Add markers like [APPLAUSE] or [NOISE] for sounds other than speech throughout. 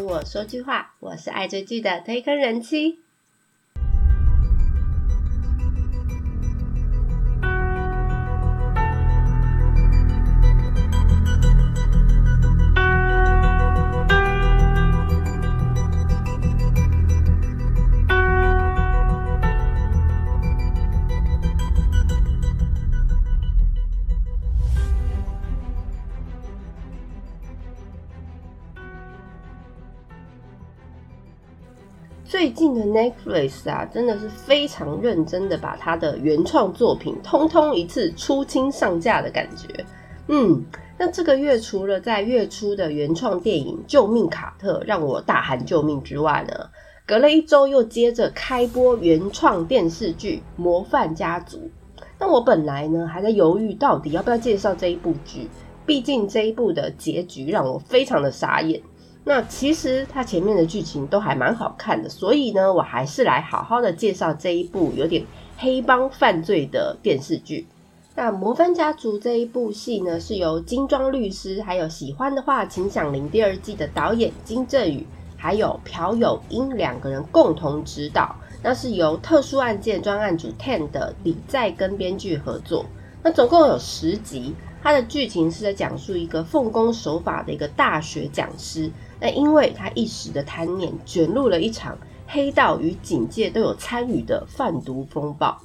我说句话，我是爱追剧的推坑人妻。Netflix 啊，真的是非常认真的把他的原创作品通通一次出清上架的感觉。嗯，那这个月除了在月初的原创电影《救命卡特》让我大喊救命之外呢，隔了一周又接着开播原创电视剧《模范家族》。那我本来呢还在犹豫到底要不要介绍这一部剧，毕竟这一部的结局让我非常的傻眼。那其实它前面的剧情都还蛮好看的，所以呢，我还是来好好的介绍这一部有点黑帮犯罪的电视剧。那《魔方家族》这一部戏呢，是由金装律师还有喜欢的话，请响铃第二季的导演金正宇，还有朴有英两个人共同指导。那是由特殊案件专案组 Ten 的李在跟编剧合作。那总共有十集，它的剧情是在讲述一个奉公守法的一个大学讲师。那因为他一时的贪念，卷入了一场黑道与警界都有参与的贩毒风暴。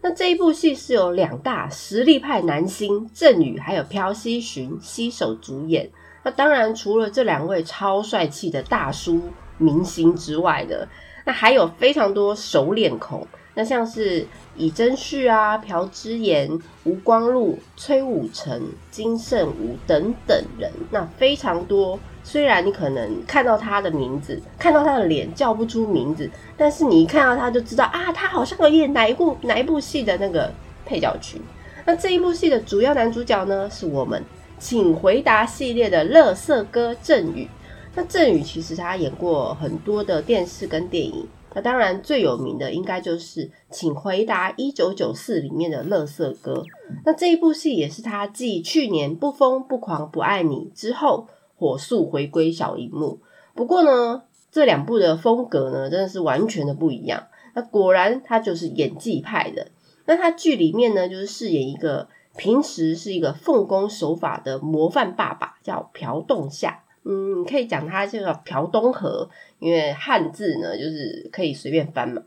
那这一部戏是由两大实力派男星郑宇还有朴熙勋携手主演。那当然，除了这两位超帅气的大叔明星之外的，那还有非常多熟脸孔。那像是李真旭啊、朴之妍、吴光禄、崔武成、金圣武等等人，那非常多。虽然你可能看到他的名字，看到他的脸叫不出名字，但是你一看到他就知道啊，他好像有演哪一部哪一部戏的那个配角群。那这一部戏的主要男主角呢，是我们《请回答》系列的乐色哥郑宇。那郑宇其实他演过很多的电视跟电影，那当然最有名的应该就是《请回答一九九四》里面的乐色哥。那这一部戏也是他继去年《不疯不狂不爱你》之后。火速回归小荧幕，不过呢，这两部的风格呢，真的是完全的不一样。那果然他就是演技派的。那他剧里面呢，就是饰演一个平时是一个奉公守法的模范爸爸，叫朴栋夏。嗯，可以讲他叫朴东和，因为汉字呢，就是可以随便翻嘛。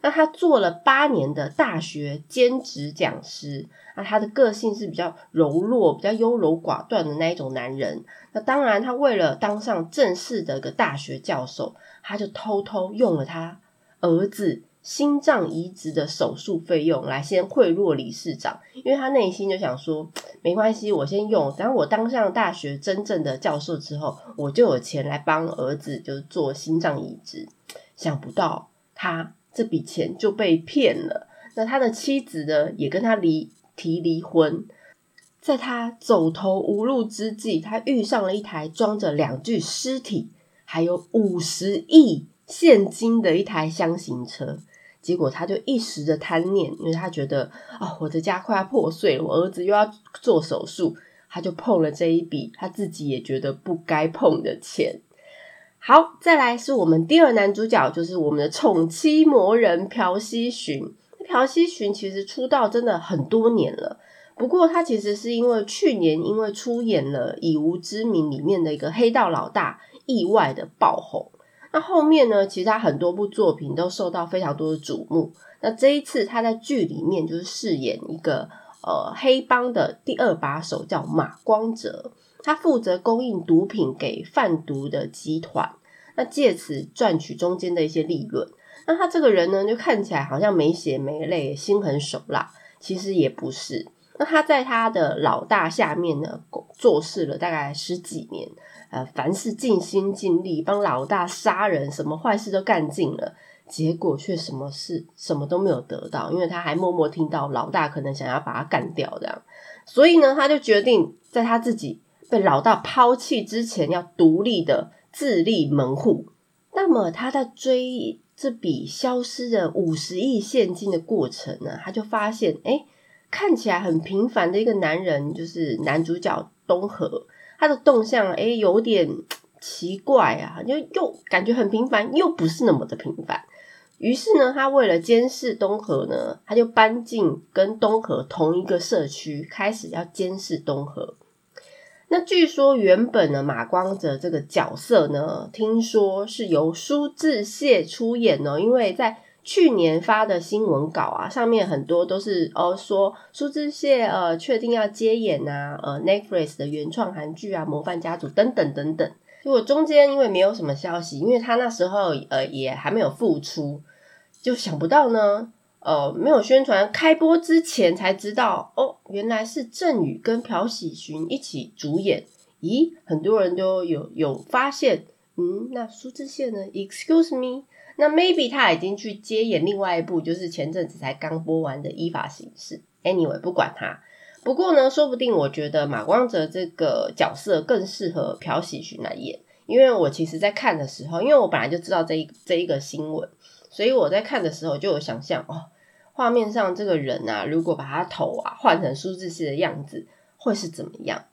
那他做了八年的大学兼职讲师，那他的个性是比较柔弱、比较优柔寡断的那一种男人。那当然，他为了当上正式的一个大学教授，他就偷偷用了他儿子心脏移植的手术费用来先贿赂理事长，因为他内心就想说，[TSK] 没关系，我先用，等我当上大学真正的教授之后，我就有钱来帮儿子就做心脏移植。想不到他。这笔钱就被骗了。那他的妻子呢，也跟他离提离婚。在他走投无路之际，他遇上了一台装着两具尸体，还有五十亿现金的一台箱型车。结果他就一时的贪念，因为他觉得啊，我的家快要破碎了，我儿子又要做手术，他就碰了这一笔他自己也觉得不该碰的钱。好，再来是我们第二男主角，就是我们的宠妻魔人朴熙勋。朴熙勋其实出道真的很多年了，不过他其实是因为去年因为出演了《以无之名》里面的一个黑道老大，意外的爆红。那后面呢，其实他很多部作品都受到非常多的瞩目。那这一次他在剧里面就是饰演一个呃黑帮的第二把手，叫马光哲。他负责供应毒品给贩毒的集团，那借此赚取中间的一些利润。那他这个人呢，就看起来好像没血没泪、心狠手辣，其实也不是。那他在他的老大下面呢，做事了大概十几年，呃，凡事尽心尽力，帮老大杀人，什么坏事都干尽了，结果却什么事什么都没有得到，因为他还默默听到老大可能想要把他干掉这样，所以呢，他就决定在他自己。被老大抛弃之前，要独立的自立门户。那么他在追这笔消失的五十亿现金的过程呢？他就发现，哎，看起来很平凡的一个男人，就是男主角东河，他的动向，哎，有点奇怪啊，就又感觉很平凡，又不是那么的平凡。于是呢，他为了监视东河呢，他就搬进跟东河同一个社区，开始要监视东河。那据说原本呢，马光泽这个角色呢，听说是由苏志燮出演哦，因为在去年发的新闻稿啊，上面很多都是哦说苏志燮呃确定要接演啊，呃 Netflix 的原创韩剧啊，《模范家族》等等等等。结果中间因为没有什么消息，因为他那时候呃也还没有复出。就想不到呢，呃，没有宣传，开播之前才知道哦，原来是郑宇跟朴喜寻一起主演。咦，很多人都有有发现，嗯，那苏志燮呢？Excuse me，那 maybe 他已经去接演另外一部，就是前阵子才刚播完的《依法行事》。Anyway，不管他。不过呢，说不定我觉得马光泽这个角色更适合朴喜寻来演，因为我其实在看的时候，因为我本来就知道这一这一个新闻。所以我在看的时候就有想象哦，画面上这个人啊，如果把他头啊换成苏志燮的样子，会是怎么样？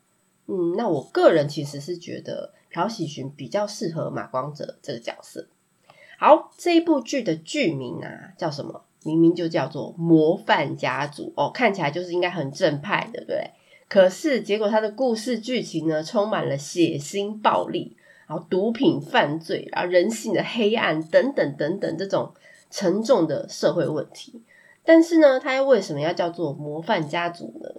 嗯，那我个人其实是觉得朴喜寻比较适合马光泽这个角色。好，这一部剧的剧名啊叫什么？明明就叫做《模范家族》哦，看起来就是应该很正派，对不对？可是结果它的故事剧情呢，充满了血腥暴力。然后毒品犯罪然后，人性的黑暗等等等等这种沉重的社会问题，但是呢，它又为什么要叫做模范家族呢？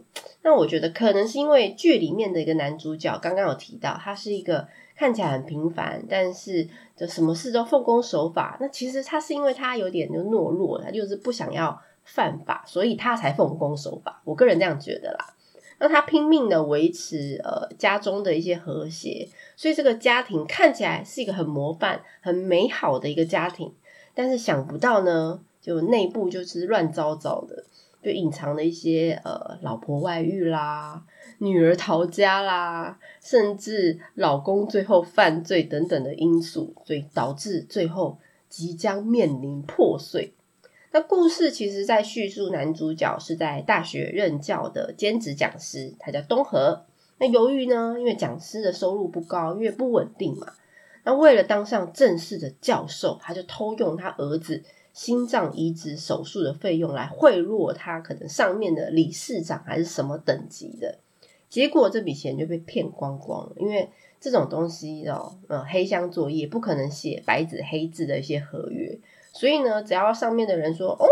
那我觉得可能是因为剧里面的一个男主角刚刚有提到，他是一个看起来很平凡，但是就什么事都奉公守法。那其实他是因为他有点就懦弱，他就是不想要犯法，所以他才奉公守法。我个人这样觉得啦。那他拼命的维持呃家中的一些和谐，所以这个家庭看起来是一个很模范、很美好的一个家庭。但是想不到呢，就内部就是乱糟糟的，就隐藏了一些呃老婆外遇啦、女儿逃家啦，甚至老公最后犯罪等等的因素，所以导致最后即将面临破碎。那故事其实在叙述男主角是在大学任教的兼职讲师，他叫东河。那由于呢，因为讲师的收入不高，因为不稳定嘛，那为了当上正式的教授，他就偷用他儿子心脏移植手术的费用来贿赂他可能上面的理事长还是什么等级的。结果这笔钱就被骗光光，因为这种东西哦，呃，黑箱作业不可能写白纸黑字的一些合约。所以呢，只要上面的人说哦，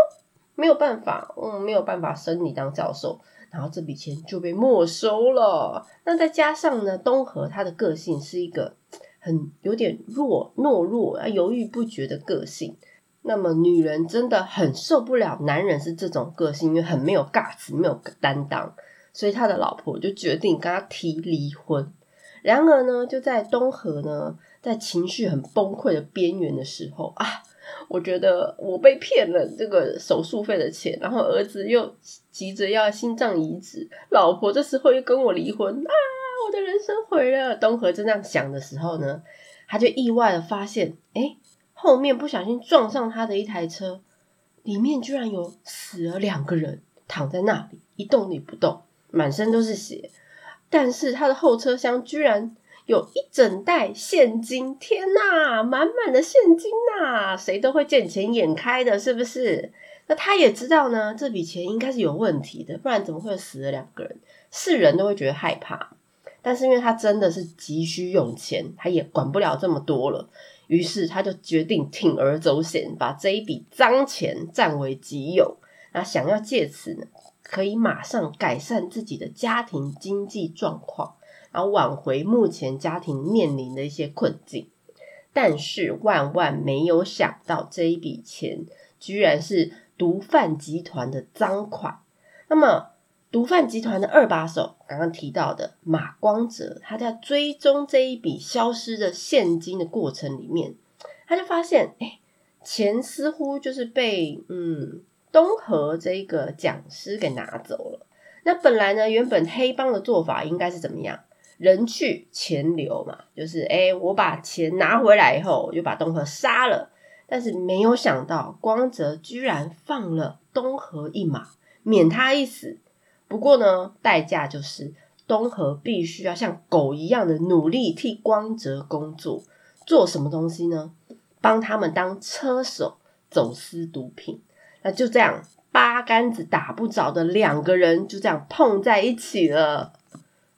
没有办法，嗯，没有办法升你当教授，然后这笔钱就被没收了。那再加上呢，东河他的个性是一个很有点弱、懦弱、啊犹豫不决的个性。那么女人真的很受不了男人是这种个性，因为很没有 guts，没有担当，所以他的老婆就决定跟他提离婚。然而呢，就在东河呢，在情绪很崩溃的边缘的时候啊。我觉得我被骗了这个手术费的钱，然后儿子又急着要心脏移植，老婆这时候又跟我离婚啊！我的人生毁了。东河正这样想的时候呢，他就意外的发现，哎，后面不小心撞上他的一台车，里面居然有死了两个人躺在那里，一动也不动，满身都是血，但是他的后车厢居然。有一整袋现金，天呐，满满的现金呐！谁都会见钱眼开的，是不是？那他也知道呢，这笔钱应该是有问题的，不然怎么会死了两个人？是人都会觉得害怕。但是因为他真的是急需用钱，他也管不了这么多了，于是他就决定铤而走险，把这一笔脏钱占为己有，那想要借此呢，可以马上改善自己的家庭经济状况。然后挽回目前家庭面临的一些困境，但是万万没有想到，这一笔钱居然是毒贩集团的赃款。那么，毒贩集团的二把手刚刚提到的马光泽，他在追踪这一笔消失的现金的过程里面，他就发现，哎，钱似乎就是被嗯东河这个讲师给拿走了。那本来呢，原本黑帮的做法应该是怎么样？人去钱留嘛，就是哎，我把钱拿回来以后，我就把东河杀了。但是没有想到，光泽居然放了东河一马，免他一死。不过呢，代价就是东河必须要像狗一样的努力替光泽工作，做什么东西呢？帮他们当车手走私毒品。那就这样，八竿子打不着的两个人就这样碰在一起了。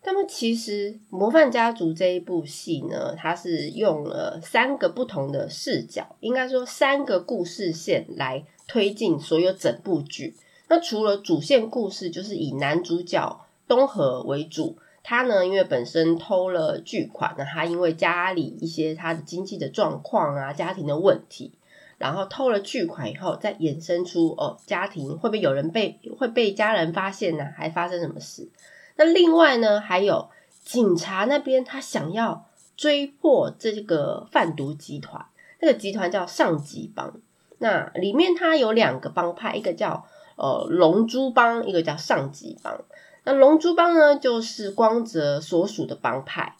那么，其实《模范家族》这一部戏呢，它是用了三个不同的视角，应该说三个故事线来推进所有整部剧。那除了主线故事，就是以男主角东河为主，他呢因为本身偷了巨款，那他因为家里一些他的经济的状况啊，家庭的问题，然后偷了巨款以后，再衍生出哦，家庭会不会有人被会被家人发现呢？还发生什么事？那另外呢，还有警察那边，他想要追破这个贩毒集团，那个集团叫上级帮。那里面它有两个帮派，一个叫呃龙珠帮，一个叫上级帮。那龙珠帮呢，就是光泽所属的帮派。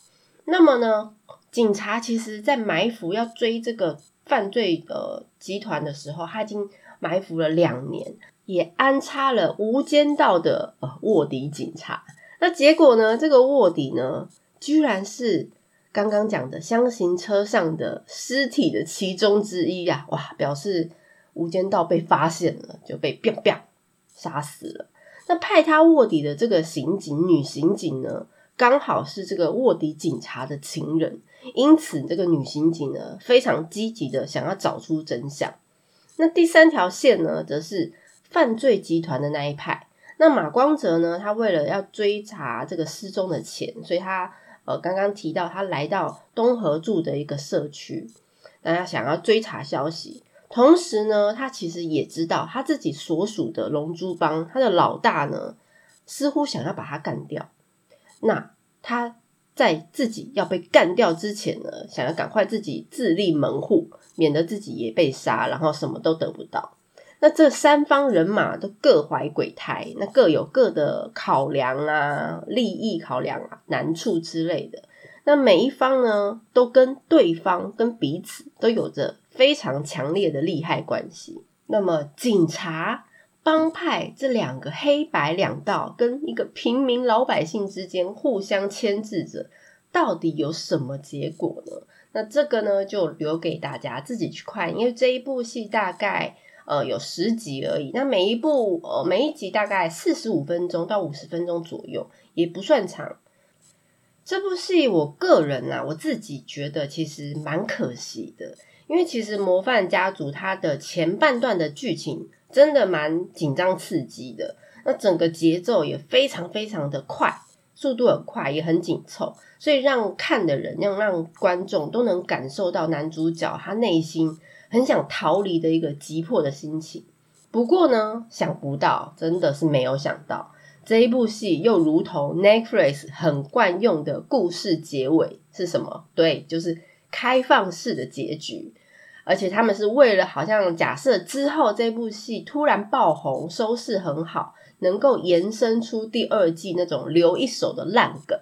那么呢，警察其实在埋伏要追这个犯罪呃集团的时候，他已经埋伏了两年，也安插了无间道的呃卧底警察。那结果呢？这个卧底呢，居然是刚刚讲的箱型车上的尸体的其中之一呀！哇，表示无间道被发现了，就被 biang biang 杀死了。那派他卧底的这个刑警女刑警呢，刚好是这个卧底警察的情人，因此这个女刑警呢，非常积极的想要找出真相。那第三条线呢，则是犯罪集团的那一派。那马光泽呢？他为了要追查这个失踪的钱，所以他呃刚刚提到他来到东河住的一个社区，那他想要追查消息。同时呢，他其实也知道他自己所属的龙珠帮，他的老大呢似乎想要把他干掉。那他在自己要被干掉之前呢，想要赶快自己自立门户，免得自己也被杀，然后什么都得不到。那这三方人马都各怀鬼胎，那各有各的考量啊、利益考量啊、难处之类的。那每一方呢，都跟对方、跟彼此都有着非常强烈的利害关系。那么，警察、帮派这两个黑白两道，跟一个平民老百姓之间互相牵制着，到底有什么结果呢？那这个呢，就留给大家自己去看，因为这一部戏大概。呃，有十集而已。那每一部，呃，每一集大概四十五分钟到五十分钟左右，也不算长。这部戏，我个人啊，我自己觉得其实蛮可惜的，因为其实《模范家族》它的前半段的剧情真的蛮紧张刺激的，那整个节奏也非常非常的快，速度很快，也很紧凑，所以让看的人，让让观众都能感受到男主角他内心。很想逃离的一个急迫的心情。不过呢，想不到，真的是没有想到，这一部戏又如同 Netflix 很惯用的故事结尾是什么？对，就是开放式的结局。而且他们是为了好像假设之后这部戏突然爆红，收视很好，能够延伸出第二季那种留一手的烂梗。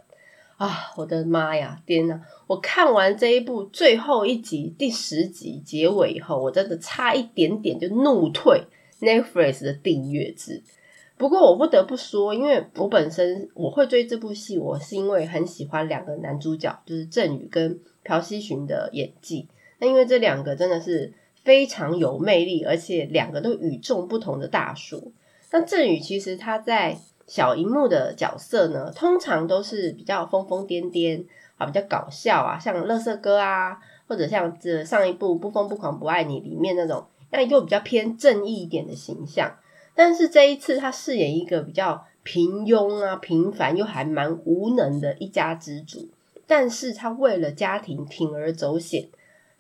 啊，我的妈呀，天呐！我看完这一部最后一集第十集结尾以后，我真的差一点点就怒退 Netflix 的订阅制。不过我不得不说，因为我本身我会追这部戏，我是因为很喜欢两个男主角，就是郑宇跟朴熙勋的演技。那因为这两个真的是非常有魅力，而且两个都与众不同的大叔。那郑宇其实他在。小荧幕的角色呢，通常都是比较疯疯癫癫啊，比较搞笑啊，像《乐色哥》啊，或者像这上一部《不疯不狂不爱你》里面那种，那又比较偏正义一点的形象。但是这一次他饰演一个比较平庸啊、平凡又还蛮无能的一家之主，但是他为了家庭铤而走险，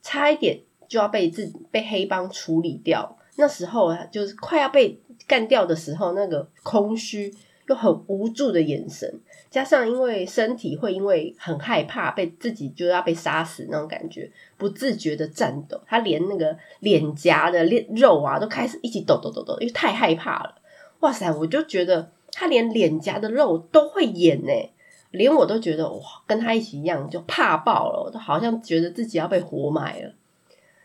差一点就要被自被黑帮处理掉。那时候啊，就是快要被干掉的时候，那个空虚。又很无助的眼神，加上因为身体会因为很害怕被自己就要被杀死那种感觉，不自觉的颤抖，他连那个脸颊的肉啊都开始一起抖抖抖抖，因为太害怕了。哇塞，我就觉得他连脸颊的肉都会演呢，连我都觉得哇，跟他一起一样就怕爆了，我都好像觉得自己要被活埋了。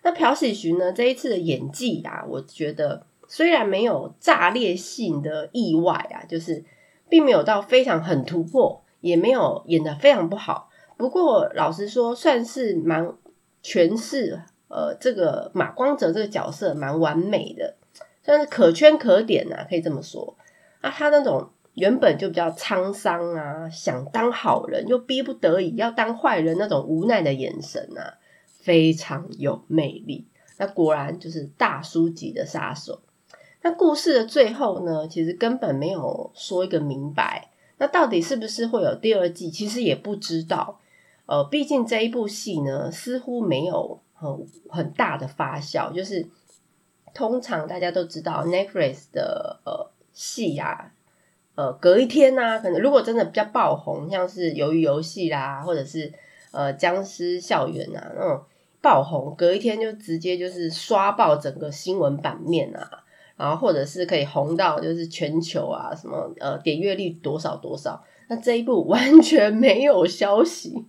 那朴喜寻呢，这一次的演技啊，我觉得。虽然没有炸裂性的意外啊，就是并没有到非常很突破，也没有演的非常不好。不过老实说，算是蛮诠释呃这个马光哲这个角色蛮完美的，算是可圈可点呐，可以这么说。啊，他那种原本就比较沧桑啊，想当好人又逼不得已要当坏人那种无奈的眼神啊，非常有魅力。那果然就是大叔级的杀手。那故事的最后呢，其实根本没有说一个明白。那到底是不是会有第二季？其实也不知道。呃，毕竟这一部戏呢，似乎没有很很大的发酵。就是通常大家都知道，Netflix 的呃戏啊，呃隔一天呢，可能如果真的比较爆红，像是鱿鱼游戏啦，或者是呃僵尸校园啊那种爆红，隔一天就直接就是刷爆整个新闻版面啊。然后或者是可以红到就是全球啊，什么呃点阅率多少多少？那这一部 [LAUGHS] 完全没有消息。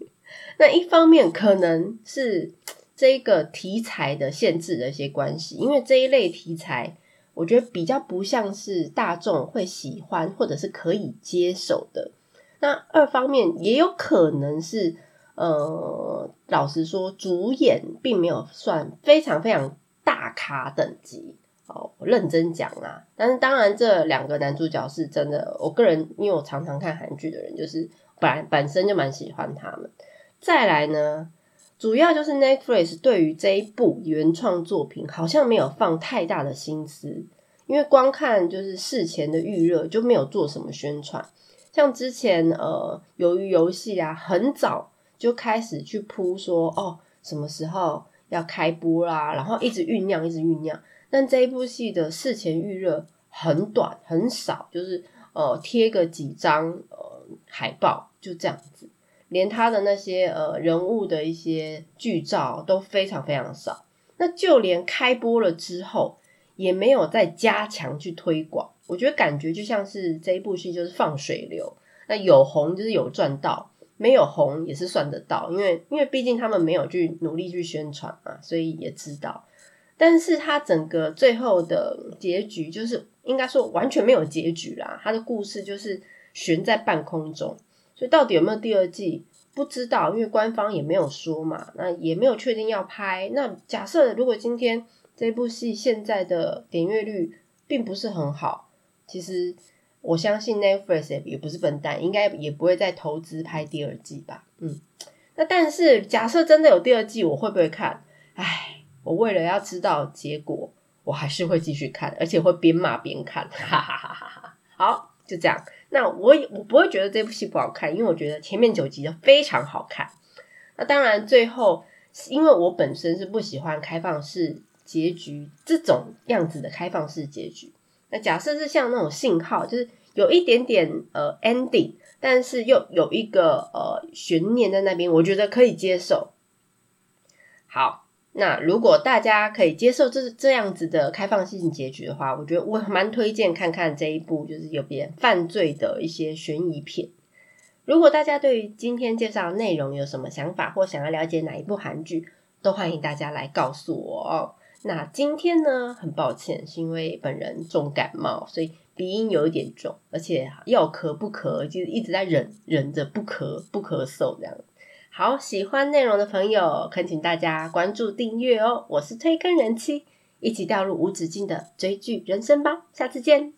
那一方面可能是这个题材的限制的一些关系，因为这一类题材，我觉得比较不像是大众会喜欢或者是可以接受的。那二方面也有可能是，呃，老实说，主演并没有算非常非常大咖等级。哦，认真讲啦，但是当然这两个男主角是真的，我个人因为我常常看韩剧的人，就是本来本身就蛮喜欢他们。再来呢，主要就是 Netflix 对于这一部原创作品好像没有放太大的心思，因为光看就是事前的预热就没有做什么宣传。像之前呃，由于游戏啊，很早就开始去铺说哦，什么时候要开播啦，然后一直酝酿，一直酝酿。但这一部戏的事前预热很短很少，就是呃贴个几张呃海报就这样子，连他的那些呃人物的一些剧照都非常非常少。那就连开播了之后，也没有再加强去推广。我觉得感觉就像是这一部戏就是放水流，那有红就是有赚到，没有红也是算得到，因为因为毕竟他们没有去努力去宣传嘛，所以也知道。但是他整个最后的结局，就是应该说完全没有结局啦。他的故事就是悬在半空中，所以到底有没有第二季，不知道，因为官方也没有说嘛，那也没有确定要拍。那假设如果今天这部戏现在的点阅率并不是很好，其实我相信 Netflix 也不是笨蛋，应该也不会再投资拍第二季吧。嗯，那但是假设真的有第二季，我会不会看？唉。我为了要知道结果，我还是会继续看，而且会边骂边看，哈哈哈哈哈！好，就这样。那我我不会觉得这部戏不好看，因为我觉得前面九集都非常好看。那当然，最后因为我本身是不喜欢开放式结局这种样子的开放式结局。那假设是像那种信号，就是有一点点呃 ending，但是又有一个呃悬念在那边，我觉得可以接受。好。那如果大家可以接受这这样子的开放性结局的话，我觉得我蛮推荐看看这一部，就是有别犯罪的一些悬疑片。如果大家对于今天介绍内容有什么想法，或想要了解哪一部韩剧，都欢迎大家来告诉我哦。那今天呢，很抱歉，是因为本人重感冒，所以鼻音有一点重，而且要咳不咳，就是一直在忍忍着不咳不咳嗽这样。好，喜欢内容的朋友，恳请大家关注订阅哦！我是推更人妻，一起掉入无止境的追剧人生吧！下次见。